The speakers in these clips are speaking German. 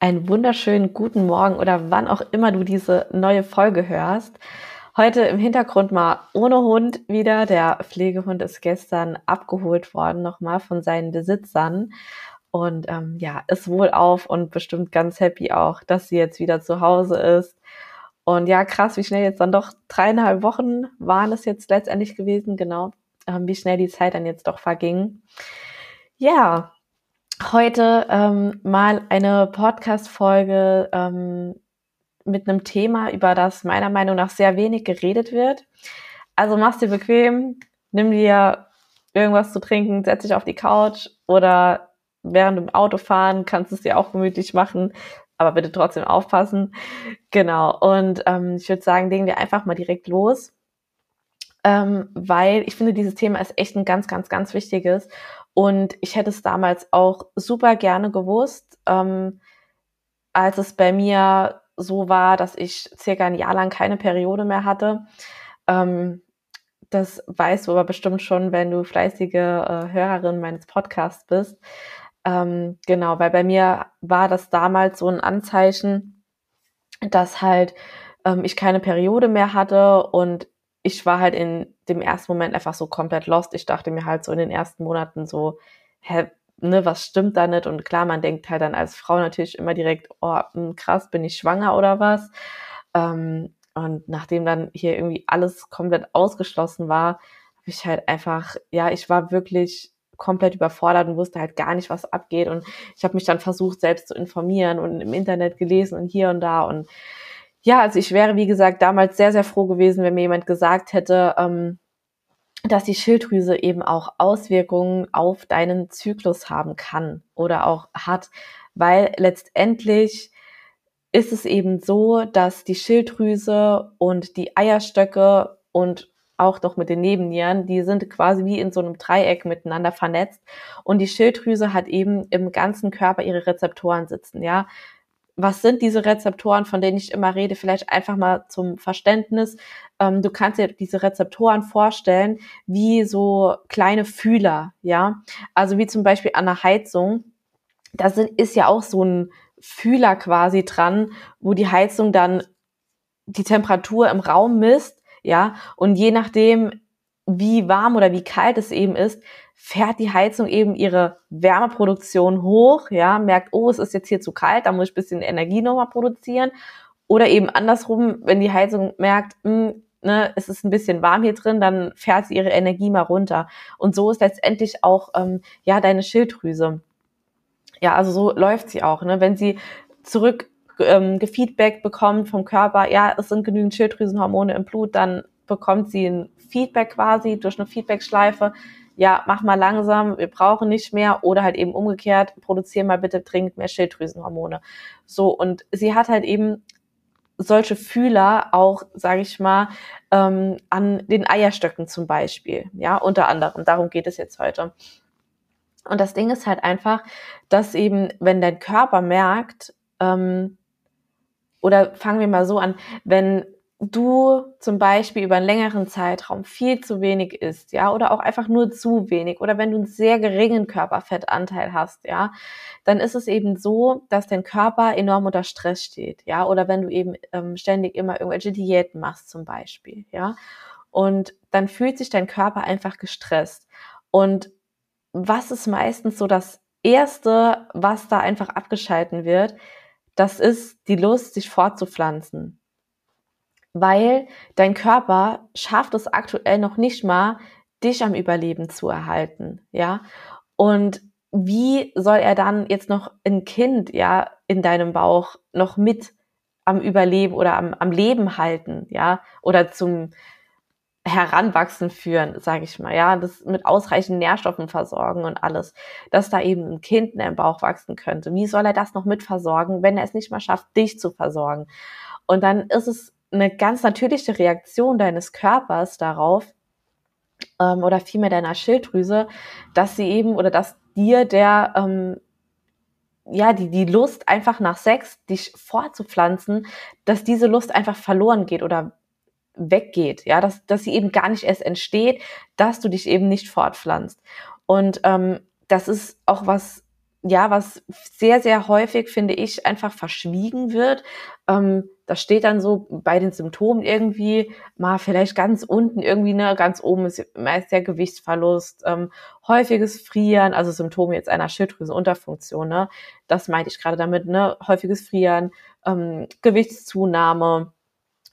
einen wunderschönen guten Morgen oder wann auch immer du diese neue Folge hörst. Heute im Hintergrund mal ohne Hund wieder. Der Pflegehund ist gestern abgeholt worden, nochmal von seinen Besitzern. Und ähm, ja, ist wohl auf und bestimmt ganz happy auch, dass sie jetzt wieder zu Hause ist. Und ja, krass, wie schnell jetzt dann doch dreieinhalb Wochen waren es jetzt letztendlich gewesen, genau, ähm, wie schnell die Zeit dann jetzt doch verging. Ja, heute ähm, mal eine Podcast-Folge ähm, mit einem Thema, über das meiner Meinung nach sehr wenig geredet wird. Also mach's dir bequem, nimm dir irgendwas zu trinken, setz dich auf die Couch oder während du im Auto fahren kannst du es dir auch gemütlich machen, aber bitte trotzdem aufpassen. Genau. Und ähm, ich würde sagen, legen wir einfach mal direkt los, ähm, weil ich finde, dieses Thema ist echt ein ganz, ganz, ganz wichtiges und ich hätte es damals auch super gerne gewusst, ähm, als es bei mir so war, dass ich circa ein Jahr lang keine Periode mehr hatte. Ähm, das weißt du aber bestimmt schon, wenn du fleißige äh, Hörerin meines Podcasts bist. Ähm, genau, weil bei mir war das damals so ein Anzeichen, dass halt ähm, ich keine Periode mehr hatte und ich war halt in dem ersten Moment einfach so komplett lost. Ich dachte mir halt so in den ersten Monaten so, hä, ne, was stimmt da nicht? Und klar, man denkt halt dann als Frau natürlich immer direkt, oh, hm, krass, bin ich schwanger oder was? Ähm, und nachdem dann hier irgendwie alles komplett ausgeschlossen war, habe ich halt einfach, ja, ich war wirklich komplett überfordert und wusste halt gar nicht, was abgeht. Und ich habe mich dann versucht, selbst zu informieren und im Internet gelesen und hier und da. Und ja, also ich wäre, wie gesagt, damals sehr, sehr froh gewesen, wenn mir jemand gesagt hätte, ähm, dass die Schilddrüse eben auch Auswirkungen auf deinen Zyklus haben kann oder auch hat, weil letztendlich ist es eben so, dass die Schilddrüse und die Eierstöcke und auch noch mit den Nebennieren, die sind quasi wie in so einem Dreieck miteinander vernetzt. Und die Schilddrüse hat eben im ganzen Körper ihre Rezeptoren sitzen, ja was sind diese Rezeptoren, von denen ich immer rede? Vielleicht einfach mal zum Verständnis. Ähm, du kannst dir diese Rezeptoren vorstellen wie so kleine Fühler, ja. Also wie zum Beispiel an der Heizung. Da sind, ist ja auch so ein Fühler quasi dran, wo die Heizung dann die Temperatur im Raum misst, ja. Und je nachdem, wie warm oder wie kalt es eben ist, fährt die Heizung eben ihre Wärmeproduktion hoch, ja, merkt, oh, es ist jetzt hier zu kalt, da muss ich ein bisschen Energie nochmal produzieren. Oder eben andersrum, wenn die Heizung merkt, mh, hm, ne, es ist ein bisschen warm hier drin, dann fährt sie ihre Energie mal runter. Und so ist letztendlich auch ähm, ja deine Schilddrüse. Ja, also so läuft sie auch. Ne? Wenn sie zurück ähm, gefeedback bekommt vom Körper, ja, es sind genügend Schilddrüsenhormone im Blut, dann bekommt sie ein Feedback quasi durch eine Feedbackschleife ja, mach mal langsam, wir brauchen nicht mehr oder halt eben umgekehrt, produziere mal bitte dringend mehr Schilddrüsenhormone. So, und sie hat halt eben solche Fühler auch, sage ich mal, ähm, an den Eierstöcken zum Beispiel, ja, unter anderem. Darum geht es jetzt heute. Und das Ding ist halt einfach, dass eben, wenn dein Körper merkt, ähm, oder fangen wir mal so an, wenn du zum Beispiel über einen längeren Zeitraum viel zu wenig isst, ja, oder auch einfach nur zu wenig, oder wenn du einen sehr geringen Körperfettanteil hast, ja, dann ist es eben so, dass dein Körper enorm unter Stress steht, ja, oder wenn du eben ähm, ständig immer irgendwelche Diäten machst zum Beispiel, ja, und dann fühlt sich dein Körper einfach gestresst. Und was ist meistens so das Erste, was da einfach abgeschalten wird, das ist die Lust, sich fortzupflanzen weil dein Körper schafft es aktuell noch nicht mal, dich am Überleben zu erhalten, ja. Und wie soll er dann jetzt noch ein Kind, ja, in deinem Bauch noch mit am Überleben oder am, am Leben halten, ja, oder zum Heranwachsen führen, sage ich mal, ja, das mit ausreichend Nährstoffen versorgen und alles, dass da eben ein Kind in deinem Bauch wachsen könnte. Wie soll er das noch mitversorgen, wenn er es nicht mal schafft, dich zu versorgen? Und dann ist es eine ganz natürliche Reaktion deines Körpers darauf ähm, oder vielmehr deiner Schilddrüse, dass sie eben oder dass dir der ähm, ja, die, die Lust einfach nach Sex, dich fortzupflanzen, dass diese Lust einfach verloren geht oder weggeht, ja, dass, dass sie eben gar nicht erst entsteht, dass du dich eben nicht fortpflanzt. Und ähm, das ist auch was ja, was sehr, sehr häufig, finde ich, einfach verschwiegen wird. Ähm, das steht dann so bei den Symptomen irgendwie mal vielleicht ganz unten irgendwie, ne, ganz oben ist meist der Gewichtsverlust, ähm, häufiges Frieren, also Symptome jetzt einer Schilddrüsenunterfunktion, ne, das meinte ich gerade damit, ne, häufiges Frieren, ähm, Gewichtszunahme,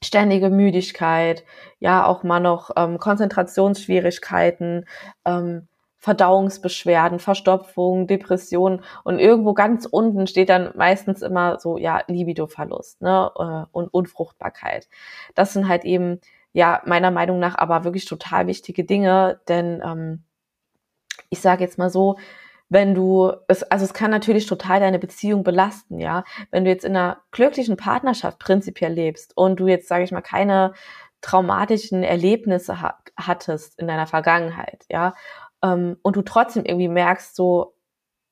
ständige Müdigkeit, ja, auch mal noch ähm, Konzentrationsschwierigkeiten, ähm, Verdauungsbeschwerden, Verstopfung, Depression und irgendwo ganz unten steht dann meistens immer so, ja, Libidoverlust ne, äh, und Unfruchtbarkeit. Das sind halt eben, ja, meiner Meinung nach aber wirklich total wichtige Dinge, denn ähm, ich sage jetzt mal so, wenn du, es, also es kann natürlich total deine Beziehung belasten, ja. Wenn du jetzt in einer glücklichen Partnerschaft prinzipiell lebst und du jetzt, sage ich mal, keine traumatischen Erlebnisse ha hattest in deiner Vergangenheit, ja, ähm, und du trotzdem irgendwie merkst, so,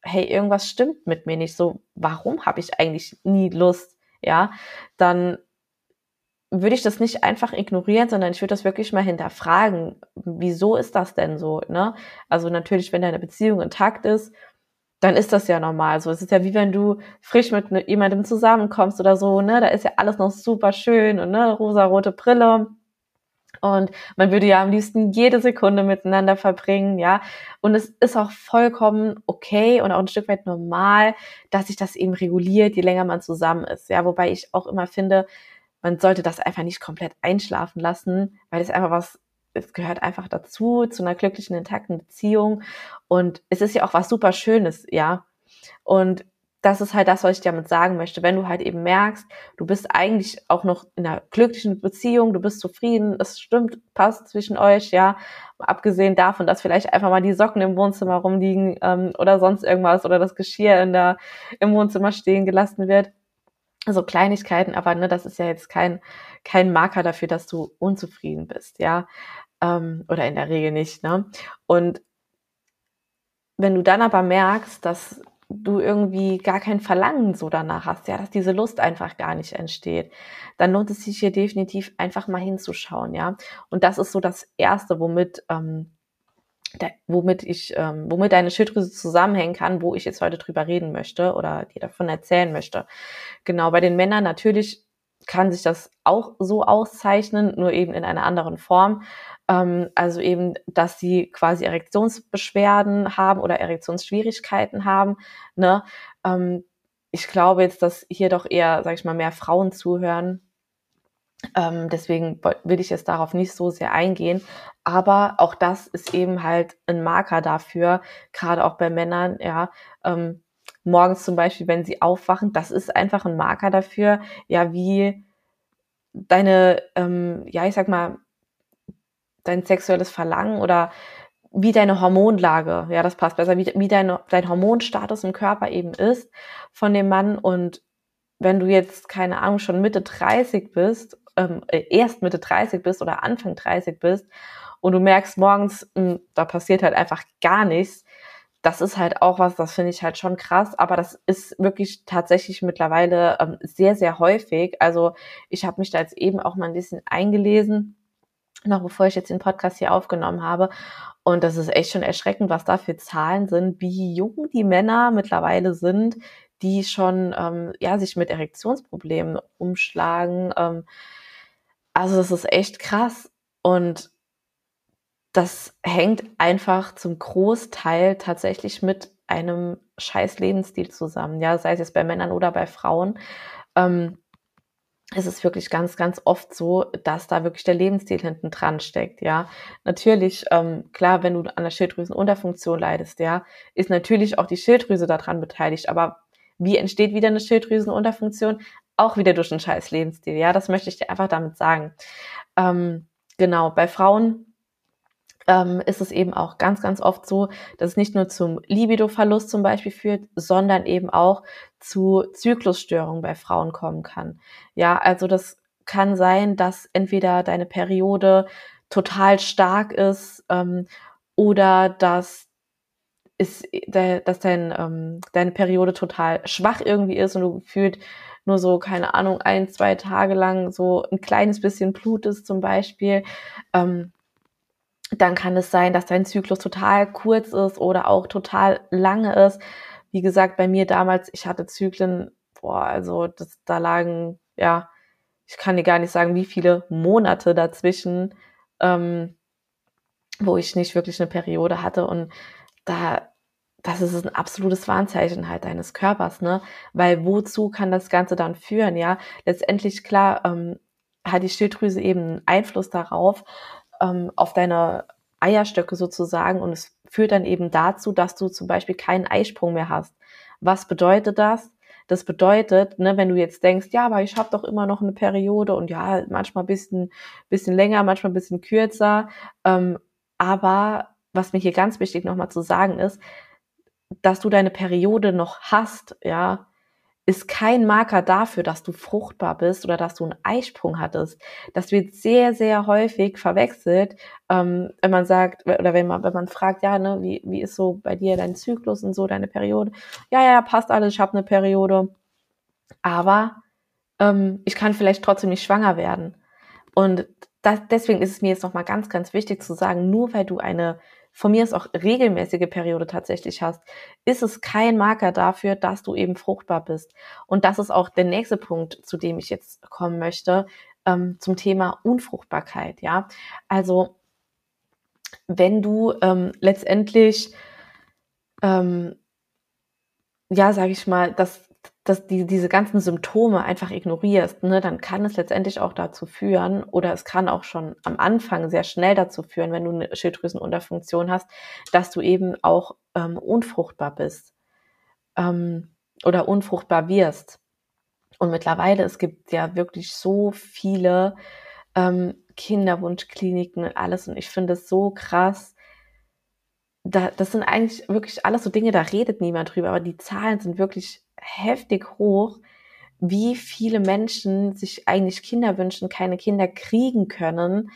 hey, irgendwas stimmt mit mir nicht, so, warum habe ich eigentlich nie Lust, ja, dann würde ich das nicht einfach ignorieren, sondern ich würde das wirklich mal hinterfragen. Wieso ist das denn so? Ne? Also natürlich, wenn deine Beziehung intakt ist, dann ist das ja normal. So, es ist ja wie wenn du frisch mit ne, jemandem zusammenkommst oder so, ne? Da ist ja alles noch super schön und ne, rosa-rote Brille. Und man würde ja am liebsten jede Sekunde miteinander verbringen, ja. Und es ist auch vollkommen okay und auch ein Stück weit normal, dass sich das eben reguliert, je länger man zusammen ist, ja. Wobei ich auch immer finde, man sollte das einfach nicht komplett einschlafen lassen, weil es einfach was, es gehört einfach dazu, zu einer glücklichen, intakten Beziehung. Und es ist ja auch was super Schönes, ja. Und das ist halt das, was ich damit sagen möchte. Wenn du halt eben merkst, du bist eigentlich auch noch in einer glücklichen Beziehung, du bist zufrieden, es stimmt, passt zwischen euch, ja, abgesehen davon, dass vielleicht einfach mal die Socken im Wohnzimmer rumliegen ähm, oder sonst irgendwas oder das Geschirr in der, im Wohnzimmer stehen gelassen wird. Also Kleinigkeiten, aber ne, das ist ja jetzt kein, kein Marker dafür, dass du unzufrieden bist, ja. Ähm, oder in der Regel nicht, ne? Und wenn du dann aber merkst, dass du irgendwie gar kein Verlangen so danach hast, ja, dass diese Lust einfach gar nicht entsteht, dann lohnt es sich hier definitiv einfach mal hinzuschauen, ja. Und das ist so das Erste, womit, ähm, da, womit ich, ähm, womit deine Schilddrüse zusammenhängen kann, wo ich jetzt heute drüber reden möchte oder dir davon erzählen möchte. Genau, bei den Männern natürlich kann sich das auch so auszeichnen, nur eben in einer anderen Form. Ähm, also eben, dass sie quasi Erektionsbeschwerden haben oder Erektionsschwierigkeiten haben. Ne? Ähm, ich glaube jetzt, dass hier doch eher, sag ich mal, mehr Frauen zuhören. Ähm, deswegen will ich jetzt darauf nicht so sehr eingehen. Aber auch das ist eben halt ein Marker dafür, gerade auch bei Männern, ja, ähm, morgens zum Beispiel, wenn sie aufwachen, das ist einfach ein Marker dafür, ja, wie deine, ähm, ja, ich sag mal, dein sexuelles Verlangen oder wie deine Hormonlage, ja, das passt besser, wie, wie dein, dein Hormonstatus im Körper eben ist von dem Mann. Und wenn du jetzt, keine Ahnung, schon Mitte 30 bist, ähm, äh, erst Mitte 30 bist oder Anfang 30 bist und du merkst morgens, mh, hm, da passiert halt einfach gar nichts, das ist halt auch was, das finde ich halt schon krass, aber das ist wirklich tatsächlich mittlerweile ähm, sehr, sehr häufig. Also ich habe mich da jetzt eben auch mal ein bisschen eingelesen noch bevor ich jetzt den Podcast hier aufgenommen habe. Und das ist echt schon erschreckend, was da für Zahlen sind, wie jung die Männer mittlerweile sind, die schon ähm, ja sich mit Erektionsproblemen umschlagen. Ähm, also das ist echt krass und das hängt einfach zum Großteil tatsächlich mit einem scheiß Lebensstil zusammen, ja, sei es jetzt bei Männern oder bei Frauen. Ähm, es ist wirklich ganz, ganz oft so, dass da wirklich der Lebensstil hinten dran steckt, ja. Natürlich, ähm, klar, wenn du an der Schilddrüsenunterfunktion leidest, ja, ist natürlich auch die Schilddrüse daran beteiligt, aber wie entsteht wieder eine Schilddrüsenunterfunktion? Auch wieder durch einen scheiß Lebensstil, ja, das möchte ich dir einfach damit sagen. Ähm, genau, bei Frauen ähm, ist es eben auch ganz, ganz oft so, dass es nicht nur zum Libidoverlust zum Beispiel führt, sondern eben auch zu Zyklusstörungen bei Frauen kommen kann. Ja, also das kann sein, dass entweder deine Periode total stark ist ähm, oder dass ist, dass dein, ähm, deine Periode total schwach irgendwie ist und du gefühlt nur so, keine Ahnung, ein, zwei Tage lang so ein kleines bisschen Blut ist zum Beispiel. Ähm, dann kann es sein, dass dein Zyklus total kurz ist oder auch total lange ist. wie gesagt, bei mir damals, ich hatte Zyklen, boah, also das, da lagen, ja, ich kann dir gar nicht sagen, wie viele Monate dazwischen, ähm, wo ich nicht wirklich eine Periode hatte. Und da, das ist ein absolutes Warnzeichen halt deines Körpers, ne? Weil wozu kann das Ganze dann führen, ja? Letztendlich, klar, ähm, hat die Schilddrüse eben einen Einfluss darauf, ähm, auf deine Eierstöcke sozusagen und es führt dann eben dazu, dass du zum Beispiel keinen Eisprung mehr hast. Was bedeutet das? Das bedeutet, ne, wenn du jetzt denkst, ja, aber ich habe doch immer noch eine Periode und ja, manchmal ein bisschen, bisschen länger, manchmal ein bisschen kürzer. Ähm, aber was mir hier ganz wichtig nochmal zu sagen ist, dass du deine Periode noch hast, ja, ist kein Marker dafür, dass du fruchtbar bist oder dass du einen Eisprung hattest. Das wird sehr, sehr häufig verwechselt, ähm, wenn man sagt, oder wenn man, wenn man fragt, ja, ne, wie, wie ist so bei dir dein Zyklus und so, deine Periode? Ja, ja, passt alles, ich habe eine Periode. Aber ähm, ich kann vielleicht trotzdem nicht schwanger werden. Und das, deswegen ist es mir jetzt nochmal ganz, ganz wichtig zu sagen, nur weil du eine von mir ist auch regelmäßige Periode tatsächlich hast, ist es kein Marker dafür, dass du eben fruchtbar bist. Und das ist auch der nächste Punkt, zu dem ich jetzt kommen möchte, ähm, zum Thema Unfruchtbarkeit. Ja, also wenn du ähm, letztendlich ähm, ja, sage ich mal, das dass die, diese ganzen Symptome einfach ignorierst, ne, dann kann es letztendlich auch dazu führen, oder es kann auch schon am Anfang sehr schnell dazu führen, wenn du eine Schilddrüsenunterfunktion hast, dass du eben auch ähm, unfruchtbar bist ähm, oder unfruchtbar wirst. Und mittlerweile, es gibt ja wirklich so viele ähm, Kinderwunschkliniken und alles. Und ich finde es so krass. Da, das sind eigentlich wirklich alles so Dinge, da redet niemand drüber, aber die Zahlen sind wirklich heftig hoch, wie viele Menschen sich eigentlich Kinder wünschen, keine Kinder kriegen können,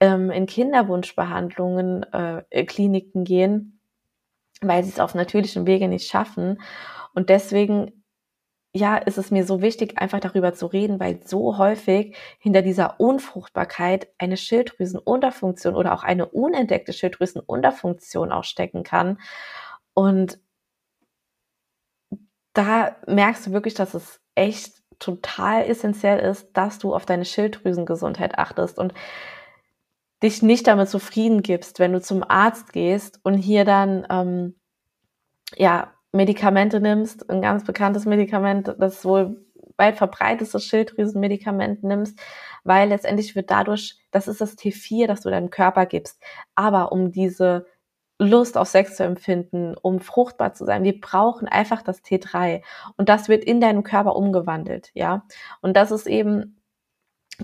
ähm, in Kinderwunschbehandlungen, äh, Kliniken gehen, weil sie es auf natürlichem Wege nicht schaffen. Und deswegen ja, ist es mir so wichtig, einfach darüber zu reden, weil so häufig hinter dieser Unfruchtbarkeit eine Schilddrüsenunterfunktion oder auch eine unentdeckte Schilddrüsenunterfunktion auch stecken kann. Und da merkst du wirklich, dass es echt total essentiell ist, dass du auf deine Schilddrüsengesundheit achtest und dich nicht damit zufrieden gibst, wenn du zum Arzt gehst und hier dann ähm, ja Medikamente nimmst, ein ganz bekanntes Medikament, das wohl weit verbreitetes Schilddrüsenmedikament nimmst, weil letztendlich wird dadurch, das ist das T4, das du deinem Körper gibst. Aber um diese Lust auf Sex zu empfinden, um fruchtbar zu sein. Wir brauchen einfach das T3 und das wird in deinem Körper umgewandelt, ja. Und das ist eben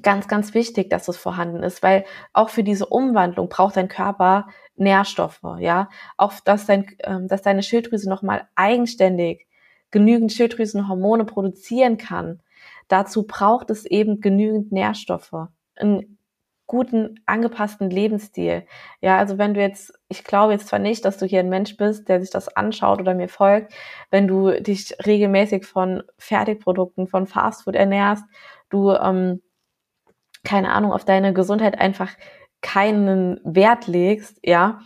ganz, ganz wichtig, dass es vorhanden ist, weil auch für diese Umwandlung braucht dein Körper Nährstoffe, ja. Auch, dass dein, ähm, dass deine Schilddrüse nochmal eigenständig genügend Schilddrüsenhormone produzieren kann. Dazu braucht es eben genügend Nährstoffe. Ein guten, angepassten Lebensstil. Ja, also wenn du jetzt, ich glaube jetzt zwar nicht, dass du hier ein Mensch bist, der sich das anschaut oder mir folgt, wenn du dich regelmäßig von Fertigprodukten, von Fastfood ernährst, du, ähm, keine Ahnung, auf deine Gesundheit einfach keinen Wert legst, ja.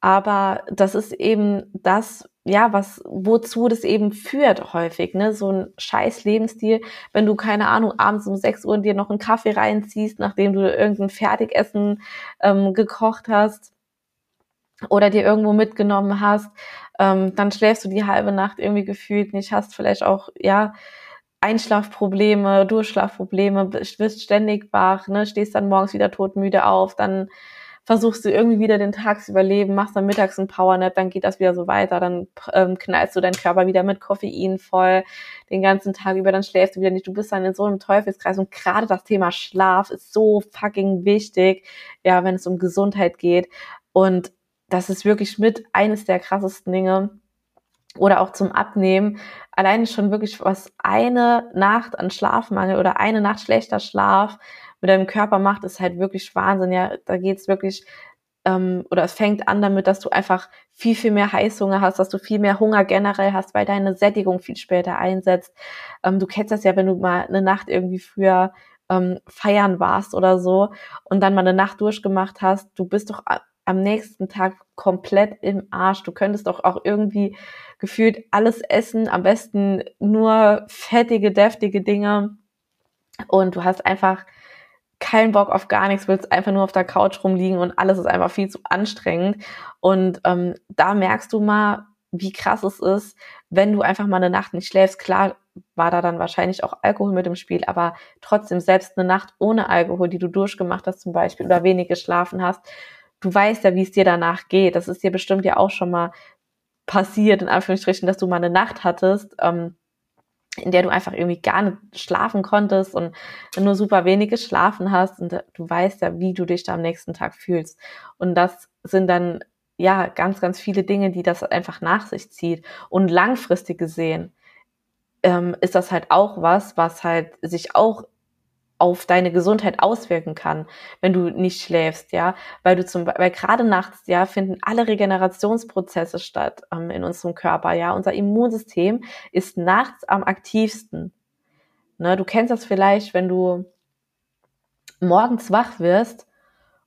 Aber das ist eben das, ja, was, wozu das eben führt häufig, ne, so ein scheiß Lebensstil, wenn du, keine Ahnung, abends um 6 Uhr dir noch einen Kaffee reinziehst, nachdem du irgendein Fertigessen ähm, gekocht hast oder dir irgendwo mitgenommen hast, ähm, dann schläfst du die halbe Nacht irgendwie gefühlt nicht, hast vielleicht auch, ja, Einschlafprobleme, Durchschlafprobleme, bist ständig wach, ne, stehst dann morgens wieder todmüde auf, dann versuchst du irgendwie wieder den Tag zu überleben, machst dann mittags einen Powernap, dann geht das wieder so weiter, dann ähm, knallst du deinen Körper wieder mit Koffein voll den ganzen Tag über, dann schläfst du wieder nicht, du bist dann in so einem Teufelskreis und gerade das Thema Schlaf ist so fucking wichtig, ja, wenn es um Gesundheit geht. Und das ist wirklich mit eines der krassesten Dinge, oder auch zum Abnehmen, alleine schon wirklich was eine Nacht an Schlafmangel oder eine Nacht schlechter Schlaf mit deinem Körper macht, ist halt wirklich Wahnsinn. Ja, da geht's wirklich ähm, oder es fängt an damit, dass du einfach viel, viel mehr Heißhunger hast, dass du viel mehr Hunger generell hast, weil deine Sättigung viel später einsetzt. Ähm, du kennst das ja, wenn du mal eine Nacht irgendwie früher ähm, feiern warst oder so und dann mal eine Nacht durchgemacht hast, du bist doch am nächsten Tag komplett im Arsch. Du könntest doch auch irgendwie gefühlt alles essen, am besten nur fettige, deftige Dinge. Und du hast einfach keinen Bock auf gar nichts, willst einfach nur auf der Couch rumliegen und alles ist einfach viel zu anstrengend. Und ähm, da merkst du mal, wie krass es ist, wenn du einfach mal eine Nacht nicht schläfst. Klar war da dann wahrscheinlich auch Alkohol mit im Spiel, aber trotzdem selbst eine Nacht ohne Alkohol, die du durchgemacht hast zum Beispiel oder wenig geschlafen hast, du weißt ja, wie es dir danach geht. Das ist dir bestimmt ja auch schon mal passiert, in Anführungsstrichen, dass du mal eine Nacht hattest, ähm, in der du einfach irgendwie gar nicht schlafen konntest und nur super wenig geschlafen hast und du weißt ja, wie du dich da am nächsten Tag fühlst. Und das sind dann ja ganz, ganz viele Dinge, die das einfach nach sich zieht. Und langfristig gesehen ähm, ist das halt auch was, was halt sich auch auf deine Gesundheit auswirken kann, wenn du nicht schläfst, ja, weil du zum, weil gerade nachts, ja, finden alle Regenerationsprozesse statt ähm, in unserem Körper, ja, unser Immunsystem ist nachts am aktivsten. Ne, du kennst das vielleicht, wenn du morgens wach wirst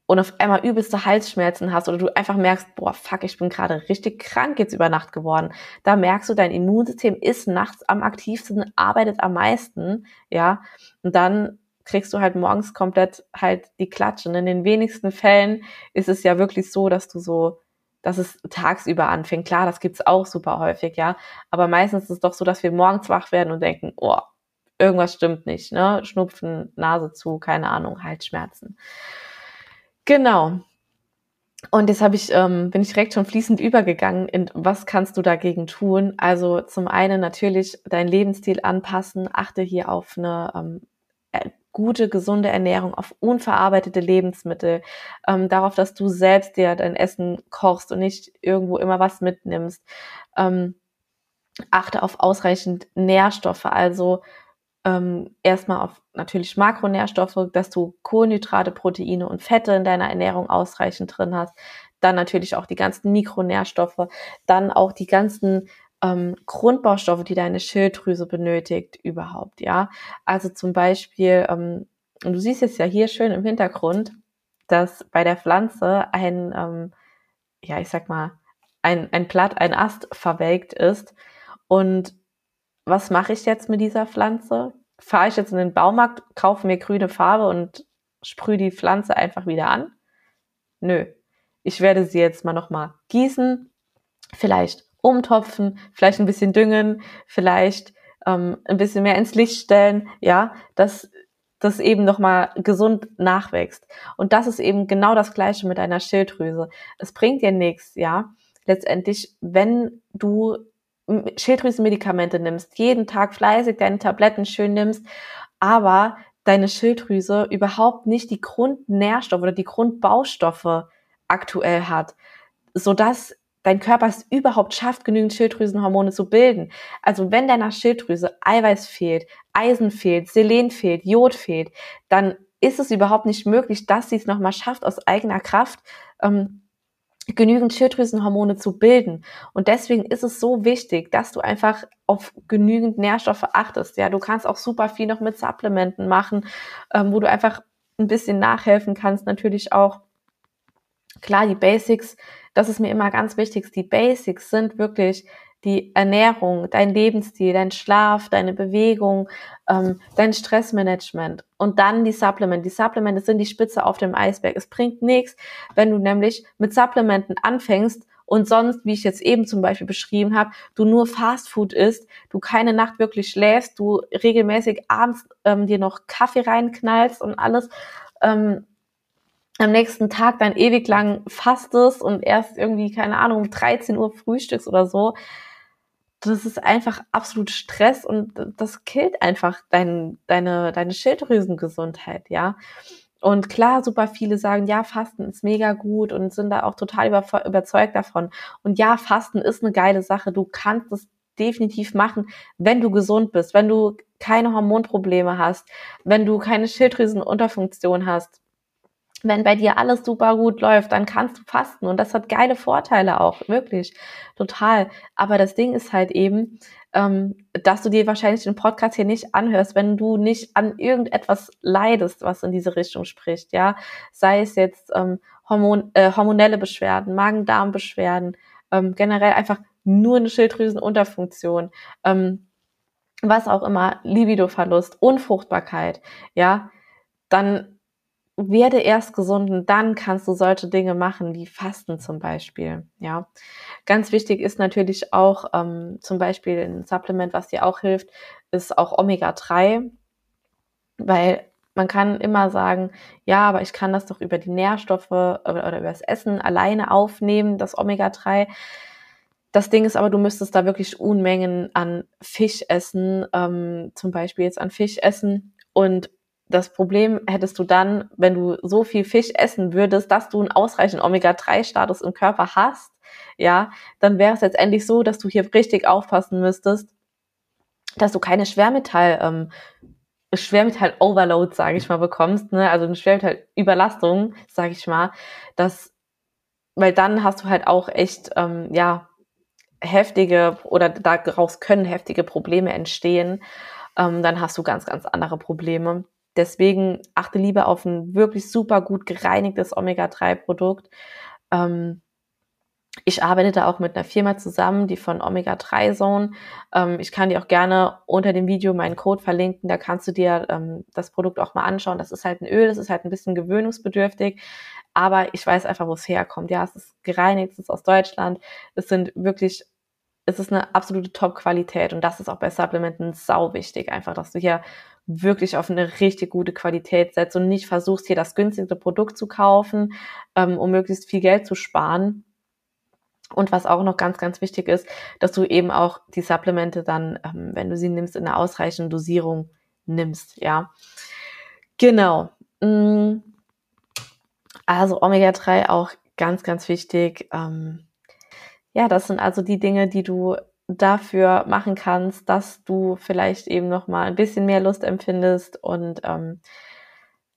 und auf einmal übelste Halsschmerzen hast oder du einfach merkst, boah, fuck, ich bin gerade richtig krank jetzt über Nacht geworden. Da merkst du, dein Immunsystem ist nachts am aktivsten, arbeitet am meisten, ja, und dann kriegst du halt morgens komplett halt die Klatsche. Und in den wenigsten Fällen ist es ja wirklich so, dass du so, dass es tagsüber anfängt. Klar, das gibt's auch super häufig, ja. Aber meistens ist es doch so, dass wir morgens wach werden und denken, oh, irgendwas stimmt nicht, ne? Schnupfen, Nase zu, keine Ahnung, Halsschmerzen. Genau. Und jetzt habe ich, ähm, bin ich direkt schon fließend übergegangen in was kannst du dagegen tun? Also zum einen natürlich deinen Lebensstil anpassen, achte hier auf eine ähm, gute, gesunde Ernährung, auf unverarbeitete Lebensmittel, ähm, darauf, dass du selbst dir dein Essen kochst und nicht irgendwo immer was mitnimmst. Ähm, achte auf ausreichend Nährstoffe, also ähm, erstmal auf natürlich Makronährstoffe, dass du Kohlenhydrate, Proteine und Fette in deiner Ernährung ausreichend drin hast. Dann natürlich auch die ganzen Mikronährstoffe, dann auch die ganzen ähm, Grundbaustoffe, die deine Schilddrüse benötigt überhaupt, ja. Also zum Beispiel, ähm, du siehst jetzt ja hier schön im Hintergrund, dass bei der Pflanze ein, ähm, ja, ich sag mal, ein, ein Blatt, ein Ast verwelkt ist. Und was mache ich jetzt mit dieser Pflanze? Fahre ich jetzt in den Baumarkt, kaufe mir grüne Farbe und sprühe die Pflanze einfach wieder an? Nö. Ich werde sie jetzt mal nochmal gießen, vielleicht umtopfen, vielleicht ein bisschen düngen, vielleicht ähm, ein bisschen mehr ins Licht stellen, ja, dass das eben nochmal gesund nachwächst. Und das ist eben genau das Gleiche mit einer Schilddrüse. Es bringt dir nichts, ja, letztendlich, wenn du Schilddrüsenmedikamente nimmst, jeden Tag fleißig deine Tabletten schön nimmst, aber deine Schilddrüse überhaupt nicht die Grundnährstoffe oder die Grundbaustoffe aktuell hat, sodass dein Körper es überhaupt schafft, genügend Schilddrüsenhormone zu bilden. Also wenn deiner Schilddrüse Eiweiß fehlt, Eisen fehlt, Selen fehlt, Jod fehlt, dann ist es überhaupt nicht möglich, dass sie es nochmal schafft, aus eigener Kraft ähm, genügend Schilddrüsenhormone zu bilden. Und deswegen ist es so wichtig, dass du einfach auf genügend Nährstoffe achtest. Ja, du kannst auch super viel noch mit Supplementen machen, ähm, wo du einfach ein bisschen nachhelfen kannst. Natürlich auch klar die Basics das ist mir immer ganz wichtig. Die Basics sind wirklich die Ernährung, dein Lebensstil, dein Schlaf, deine Bewegung, ähm, dein Stressmanagement und dann die Supplemente. Die Supplemente sind die Spitze auf dem Eisberg. Es bringt nichts, wenn du nämlich mit Supplementen anfängst und sonst, wie ich jetzt eben zum Beispiel beschrieben habe, du nur Fastfood isst, du keine Nacht wirklich schläfst, du regelmäßig abends ähm, dir noch Kaffee reinknallst und alles. Ähm, am nächsten Tag dann ewig lang fastest und erst irgendwie, keine Ahnung, um 13 Uhr frühstückst oder so, das ist einfach absolut Stress und das killt einfach dein, deine, deine Schilddrüsengesundheit, ja. Und klar, super viele sagen, ja, Fasten ist mega gut und sind da auch total über, überzeugt davon. Und ja, Fasten ist eine geile Sache. Du kannst es definitiv machen, wenn du gesund bist, wenn du keine Hormonprobleme hast, wenn du keine Schilddrüsenunterfunktion hast wenn bei dir alles super gut läuft, dann kannst du fasten und das hat geile Vorteile auch, wirklich, total. Aber das Ding ist halt eben, ähm, dass du dir wahrscheinlich den Podcast hier nicht anhörst, wenn du nicht an irgendetwas leidest, was in diese Richtung spricht, ja. Sei es jetzt ähm, Hormon, äh, hormonelle Beschwerden, Magen-Darm-Beschwerden, ähm, generell einfach nur eine Schilddrüsenunterfunktion, ähm, was auch immer, Libidoverlust, Unfruchtbarkeit, ja, dann werde erst gesund und dann kannst du solche Dinge machen wie Fasten zum Beispiel. Ja, ganz wichtig ist natürlich auch ähm, zum Beispiel ein Supplement, was dir auch hilft, ist auch Omega 3, weil man kann immer sagen, ja, aber ich kann das doch über die Nährstoffe oder, oder über das Essen alleine aufnehmen, das Omega 3. Das Ding ist aber, du müsstest da wirklich Unmengen an Fisch essen, ähm, zum Beispiel jetzt an Fisch essen und das Problem hättest du dann, wenn du so viel Fisch essen würdest, dass du einen ausreichenden Omega-3-Status im Körper hast, ja, dann wäre es letztendlich so, dass du hier richtig aufpassen müsstest, dass du keine Schwermetall, ähm, Schwermetall-Overload, sage ich mal, bekommst, ne? also eine Schwermetall-Überlastung, sage ich mal, dass, weil dann hast du halt auch echt, ähm, ja, heftige oder daraus können heftige Probleme entstehen. Ähm, dann hast du ganz, ganz andere Probleme. Deswegen achte lieber auf ein wirklich super gut gereinigtes Omega-3-Produkt. Ähm, ich arbeite da auch mit einer Firma zusammen, die von Omega 3 Zone. Ähm, ich kann dir auch gerne unter dem Video meinen Code verlinken. Da kannst du dir ähm, das Produkt auch mal anschauen. Das ist halt ein Öl, das ist halt ein bisschen gewöhnungsbedürftig. Aber ich weiß einfach, wo es herkommt. Ja, es ist gereinigt, es ist aus Deutschland. Es sind wirklich, es ist eine absolute Top-Qualität. Und das ist auch bei Supplementen sau wichtig. Einfach, dass du hier wirklich auf eine richtig gute Qualität setzt und nicht versuchst, hier das günstigste Produkt zu kaufen, ähm, um möglichst viel Geld zu sparen. Und was auch noch ganz, ganz wichtig ist, dass du eben auch die Supplemente dann, ähm, wenn du sie nimmst, in einer ausreichenden Dosierung nimmst, ja. Genau. Mm. Also Omega-3 auch ganz, ganz wichtig. Ähm, ja, das sind also die Dinge, die du dafür machen kannst, dass du vielleicht eben noch mal ein bisschen mehr Lust empfindest und ähm,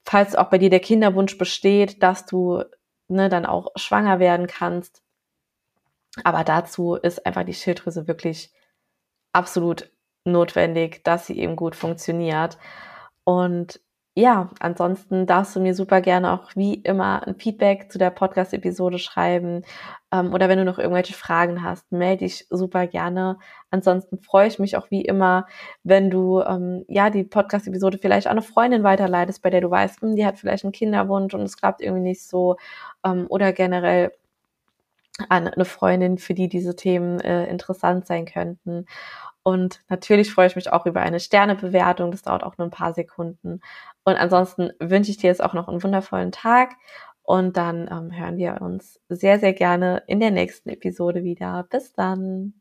falls auch bei dir der Kinderwunsch besteht, dass du ne, dann auch schwanger werden kannst. Aber dazu ist einfach die Schilddrüse wirklich absolut notwendig, dass sie eben gut funktioniert. Und ja, ansonsten darfst du mir super gerne auch wie immer ein Feedback zu der Podcast-Episode schreiben. Ähm, oder wenn du noch irgendwelche Fragen hast, melde dich super gerne. Ansonsten freue ich mich auch wie immer, wenn du ähm, ja die Podcast-Episode vielleicht an eine Freundin weiterleitest, bei der du weißt, hm, die hat vielleicht einen Kinderwunsch und es klappt irgendwie nicht so. Ähm, oder generell an eine Freundin, für die diese Themen äh, interessant sein könnten. Und natürlich freue ich mich auch über eine Sternebewertung. Das dauert auch nur ein paar Sekunden. Und ansonsten wünsche ich dir jetzt auch noch einen wundervollen Tag. Und dann ähm, hören wir uns sehr, sehr gerne in der nächsten Episode wieder. Bis dann.